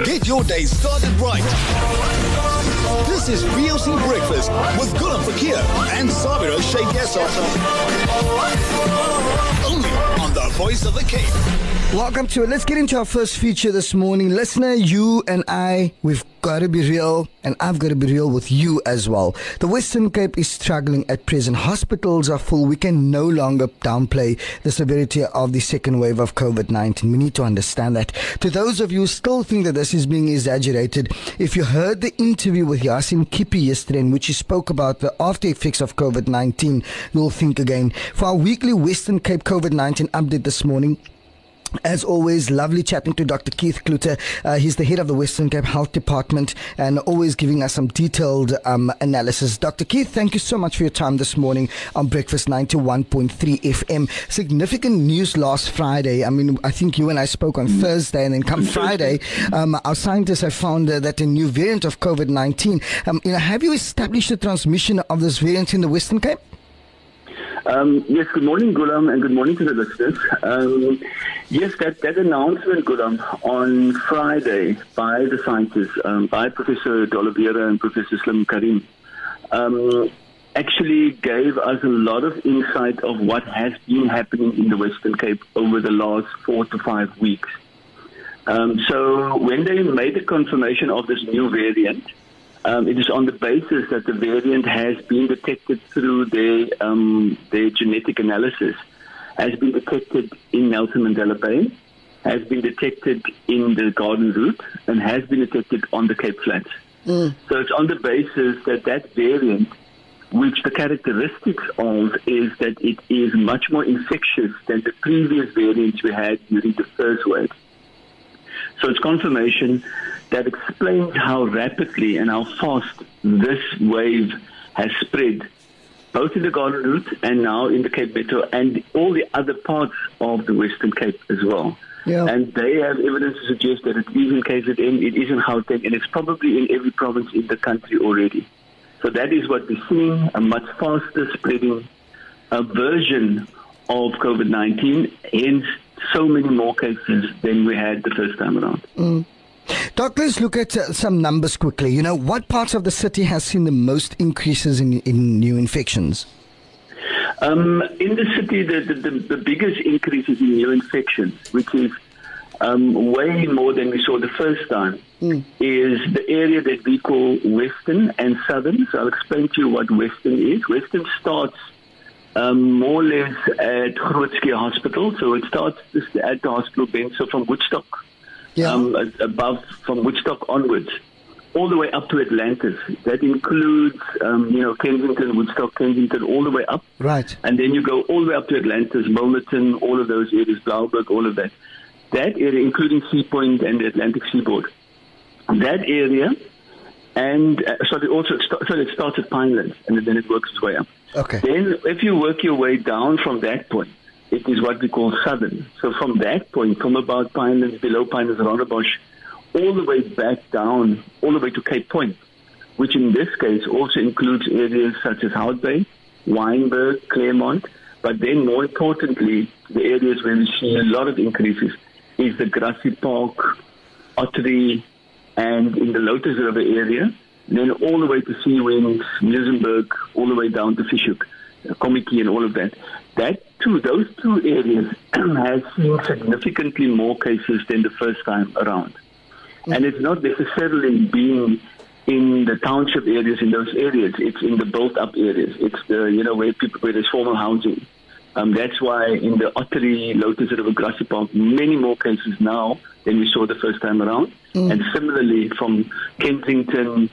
Get your day started right. This is VOC Breakfast with Gulam Fakir and Sabira Sheikh Yasser. The voice of the Cape. Welcome to it. Let's get into our first feature this morning. Listener, you and I, we've got to be real, and I've got to be real with you as well. The Western Cape is struggling at present. Hospitals are full. We can no longer downplay the severity of the second wave of COVID 19. We need to understand that. To those of you who still think that this is being exaggerated, if you heard the interview with Yaseen Kippie yesterday, in which he spoke about the after effects of COVID 19, you'll think again. For our weekly Western Cape COVID 19 update this morning, as always, lovely chatting to Dr. Keith Cloete. Uh, he's the head of the Western Cape Health Department and always giving us some detailed um, analysis. Dr. Keith, thank you so much for your time this morning on Breakfast 91.3 FM. Significant news last Friday. I mean, I think you and I spoke on Thursday, and then come Friday, um, our scientists have found uh, that a new variant of COVID 19. Um, you know, have you established the transmission of this variant in the Western Cape? Um, yes, good morning, Gulam, and good morning to the listeners. Um, yes, that, that announcement, Gulam, on Friday by the scientists, um, by Professor de Oliveira and Professor Salim Karim, um, actually gave us a lot of insight of what has been happening in the Western Cape over the last four to five weeks. Um, so when they made the confirmation of this new variant, um, it is on the basis that the variant has been detected through their, um, their genetic analysis, has been detected in Nelson Mandela Bay, has been detected in the Garden Route, and has been detected on the Cape Flats. Mm. So it's on the basis that that variant, which the characteristics of is that it is much more infectious than the previous variants we had during the first wave. So it's confirmation that explains how rapidly and how fast this wave has spread, both in the Garden Route and now in the Cape Metro and all the other parts of the Western Cape as well. Yeah. And they have evidence to suggest that it is in KZN, it is in Gauteng, and it's probably in every province in the country already. So that is what we're seeing, a much faster spreading uh, version of COVID 19, hence so many more cases than we had the first time around. Mm. Doc, let's look at uh, some numbers quickly. You know, what parts of the city has seen the most increases in, in new infections? Um, in the city, the, the, the, biggest increases in new infections, which is um, way more than we saw the first time, mm. is the area that we call Western and Southern. So I'll explain to you what Western is. Western starts um, more or less at Groote Schuur Hospital. So it starts at the Hospital Bend, so from Woodstock yeah. um, above from Woodstock onwards, all the way up to Atlantis. That includes, um, you know, Kensington, Woodstock, Kensington, all the way up. Right. And then you go all the way up to Atlantis, Milnerton, all of those areas, Blouberg, all of that. That area, including Sea Point and the Atlantic seaboard. That area, and uh, also it, st- sorry, it starts at Pinelands, and then it works its way up. Okay. Then, if you work your way down from that point, it is what we call southern. So from that point, from about Pinelands, below Pinelands, Rondebosch, all the way back down, all the way to Cape Point, which in this case also includes areas such as Hout Bay, Wynberg, Claremont, but then more importantly, the areas where we see a lot of increases is the Grassy Park, Ottery, and in the Lotus River area, then all the way to Seawinds, Muizenberg, all the way down to Fish Hoek, Kommetjie and all of that. That two, those two areas has seen significantly more cases than the first time around. And it's not necessarily being in the township areas in those areas. It's in the built-up areas. It's the you know where people where there's formal housing. Um, that's why in the Ottery, Lotus River, Grassy Park, many more cases now than we saw the first time around. Mm. And similarly from Kensington,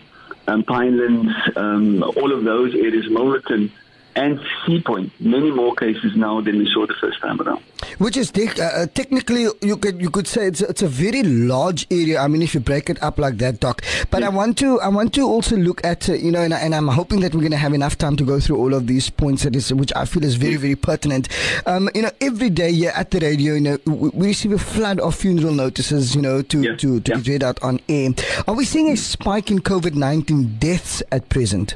um, Pinelands, um, all of those areas, Milnerton, and Sea Point, many more cases now than we saw the first time around. Which is te- uh, uh, technically you could you could say it's it's a very large area. I mean, if you break it up like that, Doc. But I want to I want to also look at uh, you know, and, and, I'm hoping that we're going to have enough time to go through all of these points that is which I feel is very very pertinent. Um, you know, every day here at the radio, you know, we, we receive a flood of funeral notices, you know, to yeah. to to yeah. be read out on air. Are we seeing a spike in COVID nineteen deaths at present?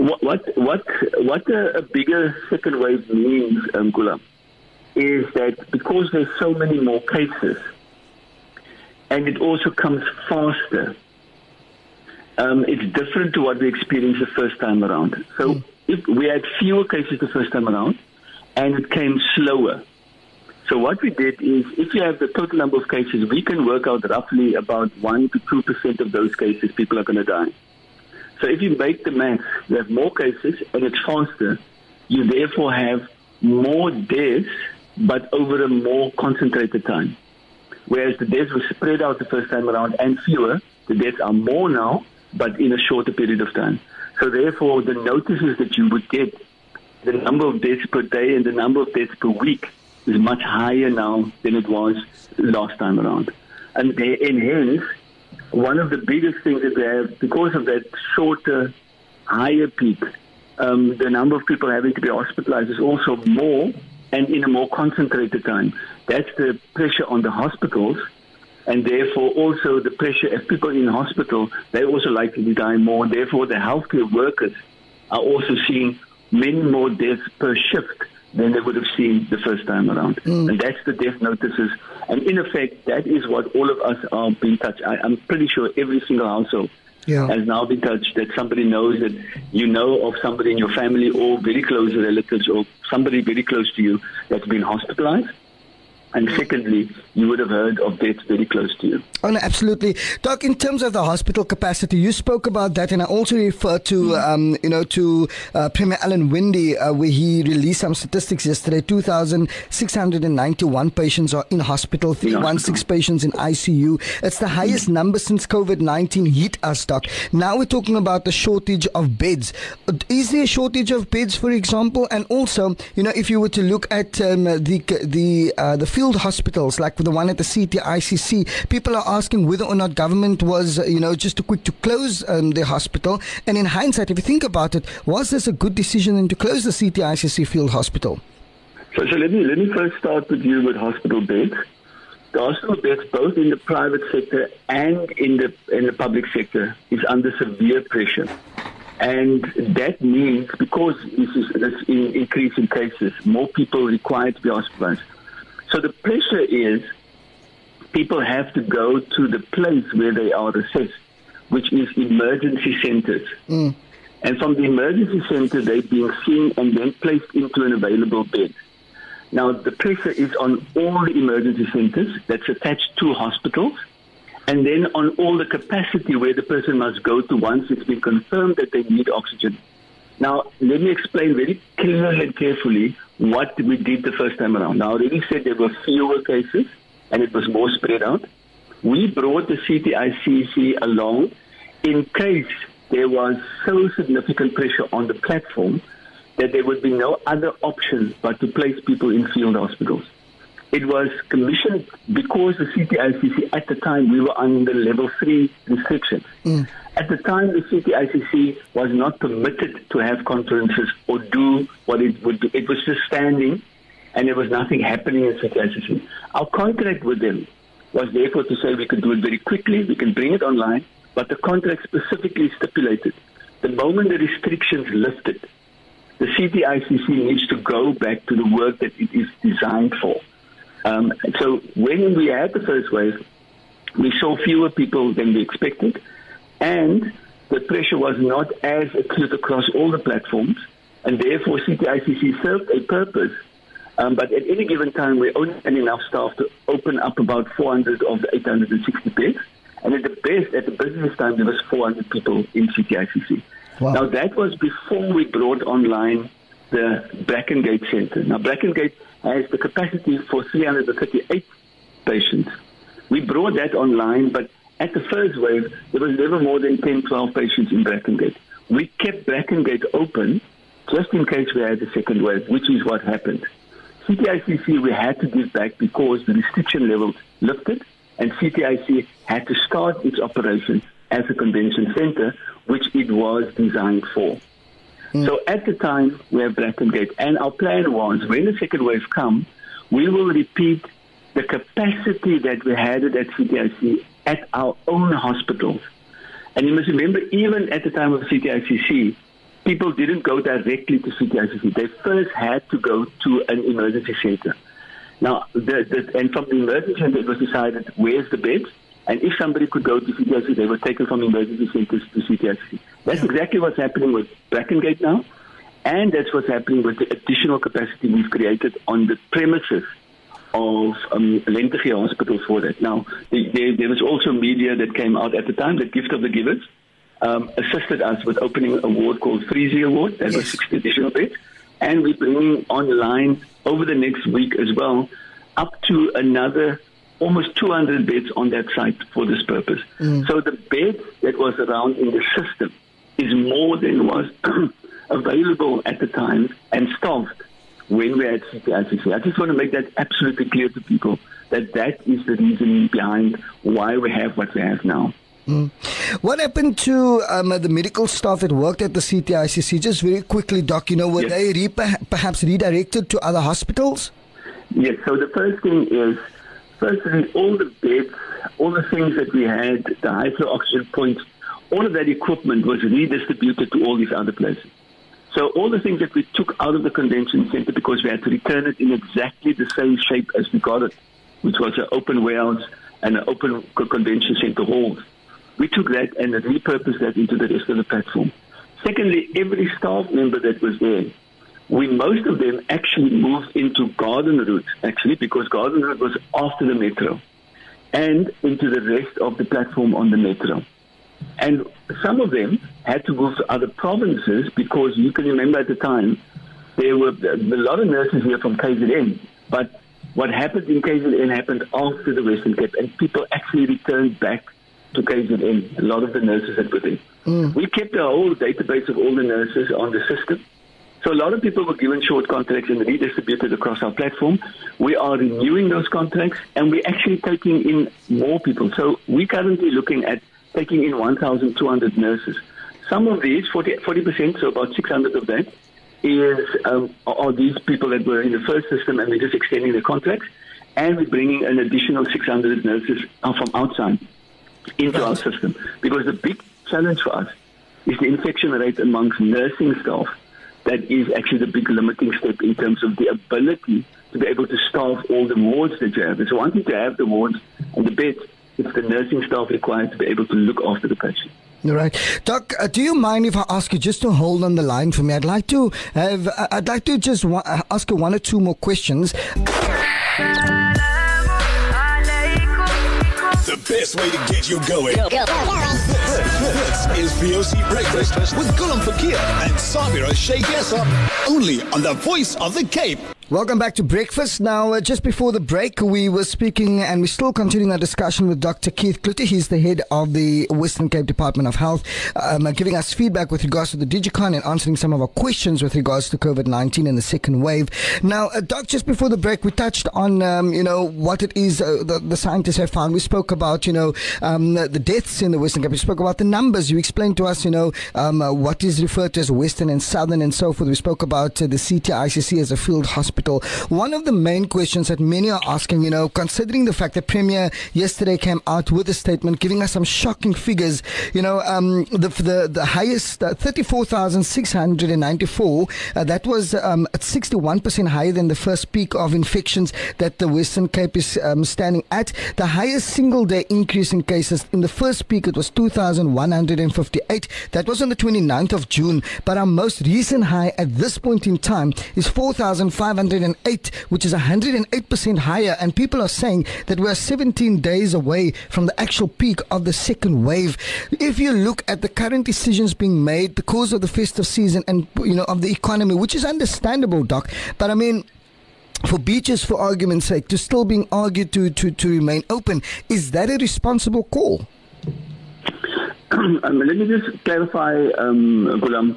What what what a, a bigger second wave means, Angula, is that because there's so many more cases, and it also comes faster. Um, it's different to what we experienced the first time around. So mm. if we had fewer cases the first time around, and it came slower. So what we did is, if you have the total number of cases, we can work out roughly about one to two percent of those cases people are going to die. So if you make the you have more cases and it's faster. You therefore have more deaths, but over a more concentrated time. Whereas the deaths were spread out the first time around and fewer, the deaths are more now, but in a shorter period of time. So therefore, the notices that you would get, the number of deaths per day and the number of deaths per week is much higher now than it was last time around. And, and hence, one of the biggest things that we have, because of that shorter, higher peak, um, the number of people having to be hospitalized is also more and in a more concentrated time. That's the pressure on the hospitals, and therefore also the pressure if people in hospital, they're also likely to die more. Therefore, the healthcare workers are also seeing many more deaths per shift than they would have seen the first time around. Mm. And that's the death notices. And in effect, that is what all of us are being touched. I, I'm pretty sure every single household yeah. has now been touched, that somebody knows that you know of somebody in your family or very close relatives or somebody very close to you that's been hospitalized. And secondly, you would have heard of deaths very close to you. Oh, no, absolutely. Doc, in terms of the hospital capacity, you spoke about that, and I also refer to, mm. um, you know, to uh, Premier Alan Winde, uh, where he released some statistics yesterday. 2,691 patients are in hospital, 316 patients in ICU. It's the highest mm. number since COVID-19 hit us, Doc. Now we're talking about the shortage of beds. Is there a shortage of beds, for example? And also, you know, if you were to look at um, the the uh, the field hospitals like the one at the CTICC, people are asking whether or not government was, uh, you know, just too quick to close um, the hospital. And in hindsight, if you think about it, was this a good decision to close the CTICC field hospital? So, so let me let me first start with you with hospital beds. The hospital beds, both in the private sector and in the in the public sector, is under severe pressure. And that means because this is this increase in cases, more people required to be hospitalized. So the pressure is people have to go to the place where they are assessed, which is emergency centers. Mm. And from the emergency center, they're being seen and then placed into an available bed. Now, the pressure is on all the emergency centers that's attached to hospitals, and then on all the capacity where the person must go to once it's been confirmed that they need oxygen. Now, let me explain very clearly and carefully what we did the first time around. Now, I already said there were fewer cases and it was more spread out. We brought the CTICC along in case there was so significant pressure on the platform that there would be no other option but to place people in field hospitals. It was commissioned because the CTICC at the time we were under level three restrictions. Mm. At the time, the CTICC was not permitted to have conferences or do what it would do. It was just standing, and there was nothing happening in CTICC. Our contract with them was therefore to say we could do it very quickly, we can bring it online, but the contract specifically stipulated the moment the restrictions lifted, the CTICC needs to go back to the work that it is designed for. Um, so when we had the first wave, we saw fewer people than we expected, and the pressure was not as acute across all the platforms, and therefore CTICC served a purpose. Um, but at any given time, we only had enough staff to open up about 400 of the 860 beds. And at the best, at the busiest time, there was 400 people in CTICC. Wow. Now, that was before we brought online the Brackengate Center. Now, Brackengate has the capacity for 338 patients. We brought that online, but at the first wave, there was never more than 10, 12 patients in Brackengate. We kept Brackengate open just in case we had a second wave, which is what happened. CTICC we had to give back because the restriction levels lifted, and CTIC had to start its operation as a convention center, which it was designed for. Mm. So at the time, we have Brackengate, and our plan was when the second wave comes, we will repeat the capacity that we had at CTIC at our own hospitals. And you must remember, even at the time of CTICC, people didn't go directly to CTICC. They first had to go to an emergency center. Now, the, the, and from the emergency center, it was decided where's the bed, And if somebody could go to CTIC, they were taken from emergency centers to CTIC. That's yeah. exactly what's happening with Brackengate now. And that's what's happening with the additional capacity we've created on the premises of um, Lentegeur Hospital for that. Now, there, there, was also media that came out at the time, the gift of the givers, um, assisted us with opening a ward called Freezy Award. That was 60 additional beds. And we're bringing online over the next week as well up to another almost 200 beds on that site for this purpose. Mm. So the bed that was around in the system is more than was available at the time and staffed when we had CTICC. I just want to make that absolutely clear to people that that is the reason behind why we have what we have now. Mm. What happened to um, the medical staff that worked at the CTICC? Just very quickly, Doc, you know, were yes. they re- perhaps redirected to other hospitals? Yes, so the first thing is, firstly, all the beds, all the things that we had, the high flow oxygen points, all of that equipment was redistributed to all these other places. So all the things that we took out of the convention center because we had to return it in exactly the same shape as we got it, which was an open warehouse and an open convention center halls. We took that and repurposed that into the rest of the platform. Secondly, every staff member that was there, we most of them actually moved into garden route, actually, because garden route was after the metro, and into the rest of the platform on the metro. And some of them had to move to other provinces because you can remember at the time there were a lot of nurses here from KZN, but what happened in KZN happened after the Western Cape, and people actually returned back to KZN. A lot of the nurses had put in. Mm. We kept a whole database of all the nurses on the system. So a lot of people were given short contracts and redistributed across our platform. We are renewing those contracts and we're actually taking in more people. So we're currently looking at taking in 1,200 nurses. Some of these, 40, percent so about 600 of that, is um, are these people that were in the first system and we're just extending the contracts. And we're bringing an additional 600 nurses from outside into our system. Because the big challenge for us is the infection rate amongst nursing staff. That is actually the big limiting step in terms of the ability to be able to staff all the wards that you have. And so wanting to have the wards and the beds it's the nursing staff required to be able to look after the patient. All right, Doc. Uh, do you mind if I ask you just to hold on the line for me? I'd like to have. Uh, I'd like to just wa- uh, ask you one or two more questions. The best way to get you going. Go, go, go. Is VOC Breakfast with Gulam Fakir and Sabira Sheikh only on the Voice of the Cape. Welcome back to Breakfast. Now, uh, just before the break, we were speaking and we're still continuing our discussion with Dr. Keith Cloete. He's the head of the Western Cape Department of Health, um, uh, giving us feedback with regards to the Digicon and answering some of our questions with regards to COVID 19 and the second wave. Now, uh, Doc, just before the break, we touched on, um, you know, what it is uh, the, the, scientists have found. We spoke about, you know, um, the deaths in the Western Cape. We spoke about the numbers. You explained to us, you know, um, uh, what is referred to as Western and Southern and so forth. We spoke about the CTICC as a field hospital hospital. One of the main questions that many are asking, you know, considering the fact that Premier yesterday came out with a statement giving us some shocking figures, you know, um, the, the, the highest, uh, 34,694, uh, that was um, 61% higher than the first peak of infections that the Western Cape is um, standing at. The highest single day increase in cases in the first peak, it was 2,158. That was on the 29th of June. But our most recent high at this point in time is 4,500. 108, which is 108% higher. And people are saying that we are 17 days away from the actual peak of the second wave. If you look at the current decisions being made the because of the festive season and, you know, of the economy, which is understandable, Doc, but I mean, for beaches, for argument's sake, to still being argued to, to, to remain open, is that a responsible call? um, let me just clarify, um, Gulam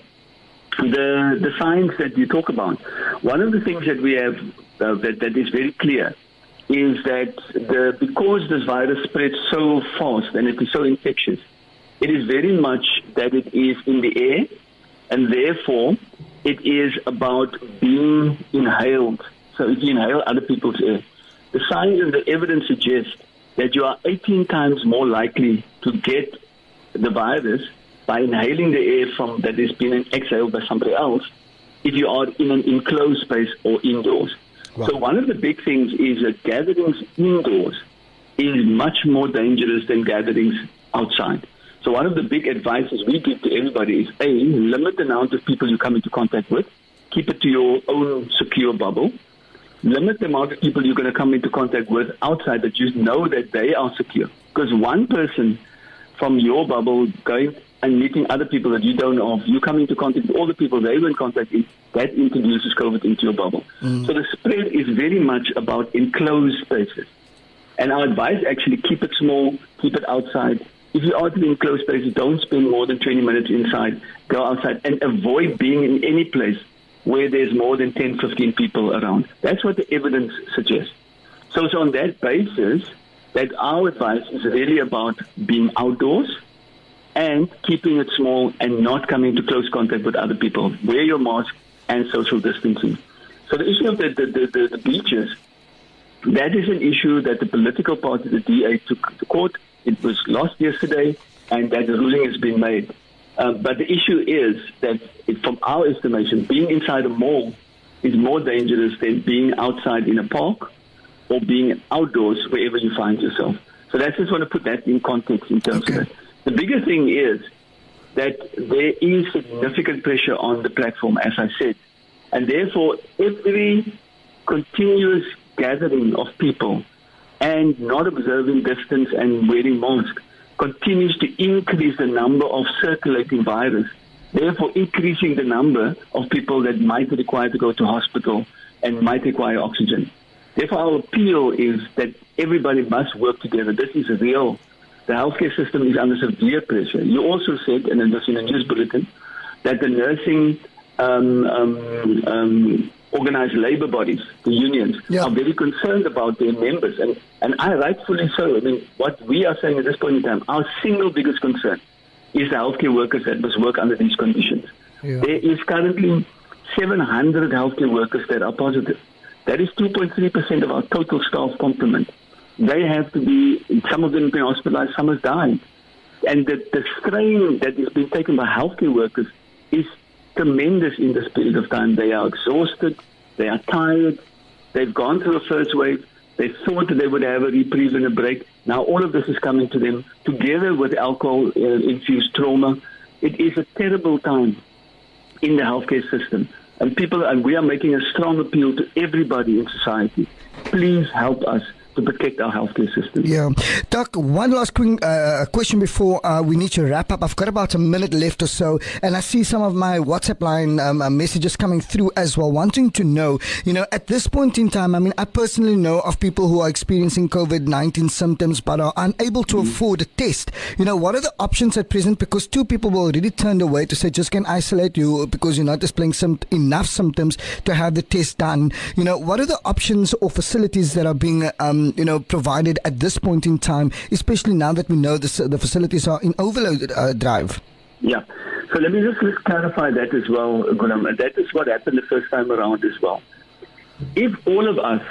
the the science that you talk about. One of the things that we have uh, that that is very clear is that the because this virus spreads so fast and it is so infectious, it is very much that it is in the air, and therefore it is about being inhaled. So if you inhale other people's air, the science and the evidence suggests that you are 18 times more likely to get the virus by inhaling the air from that is being exhaled by somebody else if you are in an enclosed space or indoors. So one of the big things is that gatherings indoors is much more dangerous than gatherings outside. So one of the big advices we give to everybody is A, limit the amount of people you come into contact with. Keep it to your own secure bubble. Limit the amount of people you're going to come into contact with outside that you know that they are secure. Because one person from your bubble going and meeting other people that you don't know of, you come into contact with all the people they were in contact with, that introduces COVID into your bubble. Mm. So the spread is very much about enclosed spaces. And our advice actually keep it small, keep it outside. If you are to be in closed spaces, don't spend more than 20 minutes inside. Go outside and avoid being in any place where there's more than 10, 15 people around. That's what the evidence suggests. So, so on that basis, that our advice is really about being outdoors, and keeping it small and not coming into close contact with other people. Wear your mask and social distancing. So the issue of the, the, the, the beaches, that is an issue that the political party, the DA, took to court. It was lost yesterday, and that the ruling has been made. Uh, but the issue is that, it, from our estimation, being inside a mall is more dangerous than being outside in a park or being outdoors wherever you find yourself. So I just want to put that in context in terms okay. of that. The bigger thing is that there is significant pressure on the platform, as I said, and therefore every continuous gathering of people and not observing distance and wearing masks continues to increase the number of circulating virus, therefore increasing the number of people that might require to go to hospital and might require oxygen. Therefore, our appeal is that everybody must work together. This is real the healthcare system is under severe pressure. You also said, and it was in a news bulletin, that the nursing um, um, um, organized labor bodies, the unions, yeah. are very concerned about their members, and, and I rightfully so. I mean, what we are saying at this point in time, our single biggest concern is the healthcare workers that must work under these conditions. Yeah. There is currently 700 healthcare workers that are positive. That is 2.3% of our total staff complement they have to be, some of them have been hospitalized, some have died. And the, the strain that is being taken by healthcare workers is tremendous in this period of time. They are exhausted, they are tired, they've gone through a first wave, they thought they would have a reprieve and a break. Now all of this is coming to them together with alcohol uh, infused trauma. It is a terrible time in the healthcare system. And people, and we are making a strong appeal to everybody in society. Please help us to protect our healthcare system. Yeah. Doc, one last quick, uh, question before uh, we need to wrap up. I've got about a minute left or so, and I see some of my WhatsApp line um, uh, messages coming through as well, wanting to know, you know, at this point in time, I mean, I personally know of people who are experiencing COVID 19 symptoms but are unable to mm. afford a test. You know, what are the options at present? Because two people were already turned away to say just can isolate you because you're not displaying some enough symptoms to have the test done. You know, what are the options or facilities that are being um, you know, provided at this point in time, especially now that we know the, the facilities are in overload uh, drive? Yeah. So let me just clarify that as well, Gulam. That is what happened the first time around as well. If all of us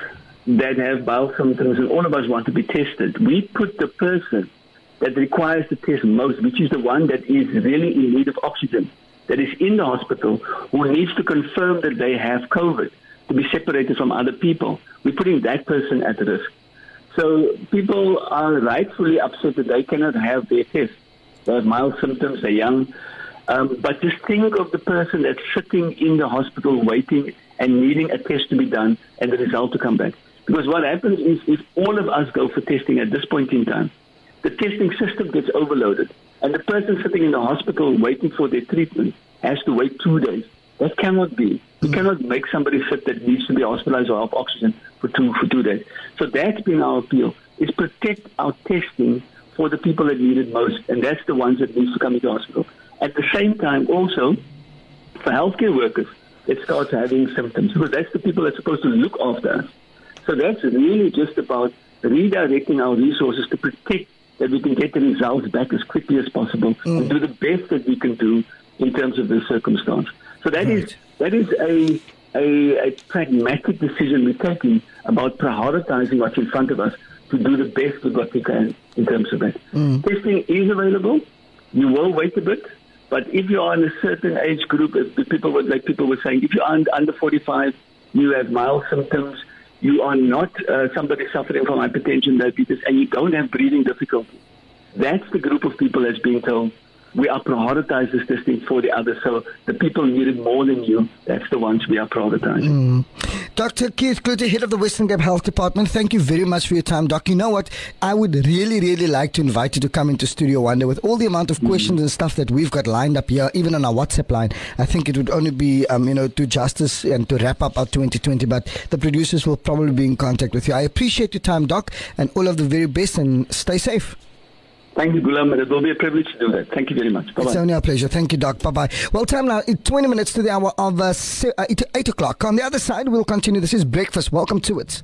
that have bowel symptoms and all of us want to be tested, we put the person that requires the test most, which is the one that is really in need of oxygen, that is in the hospital, who needs to confirm that they have COVID to be separated from other people. We're putting that person at risk. So people are rightfully upset that they cannot have their test. They have mild symptoms, they're young. Um, but just think of the person that's sitting in the hospital waiting and needing a test to be done and the result to come back. Because what happens is if all of us go for testing at this point in time, the testing system gets overloaded. And the person sitting in the hospital waiting for their treatment has to wait two days. That cannot be. You mm. cannot make somebody sit that needs to be hospitalized or have oxygen for two for two days. So that's been our appeal: is protect our testing for the people that need it most, and that's the ones that needs to come into hospital. At the same time, also for healthcare workers that start having symptoms, because that's the people that's supposed to look after us. So that's really just about redirecting our resources to protect that we can get the results back as quickly as possible mm. and do the best that we can do in terms of this circumstance. So that right. is that is a, a, a pragmatic decision we're taking about prioritizing what's in front of us to do the best with what we can in terms of that. Mm. Testing is available. You will wait a bit, but if you are in a certain age group, people were, like people were saying, if you're under 45, you have mild symptoms, you are not uh, somebody suffering from hypertension, diabetes, and you don't have breathing difficulties, that's the group of people that's being told we are prioritizing this testing for the others. So the people need it more than you, that's the ones we are prioritizing. Mm. Dr. Keith Cloete, head of the Western Cape Health Department, thank you very much for your time, Doc. You know what? I would really, really like to invite you to come into Studio Wonder with all the amount of questions mm. and stuff that we've got lined up here, even on our WhatsApp line. I think it would only be, um, you know, to justice and to wrap up our 2020, but the producers will probably be in contact with you. I appreciate your time, Doc, and all of the very best and stay safe. Thank you, Gulam. It will be a privilege to do that. Thank you very much. Bye-bye. It's only a pleasure. Thank you, Doc. Bye bye. Well, time now, 20 minutes to the hour of uh, 8 o'clock. On the other side, we'll continue. This is breakfast. Welcome to it.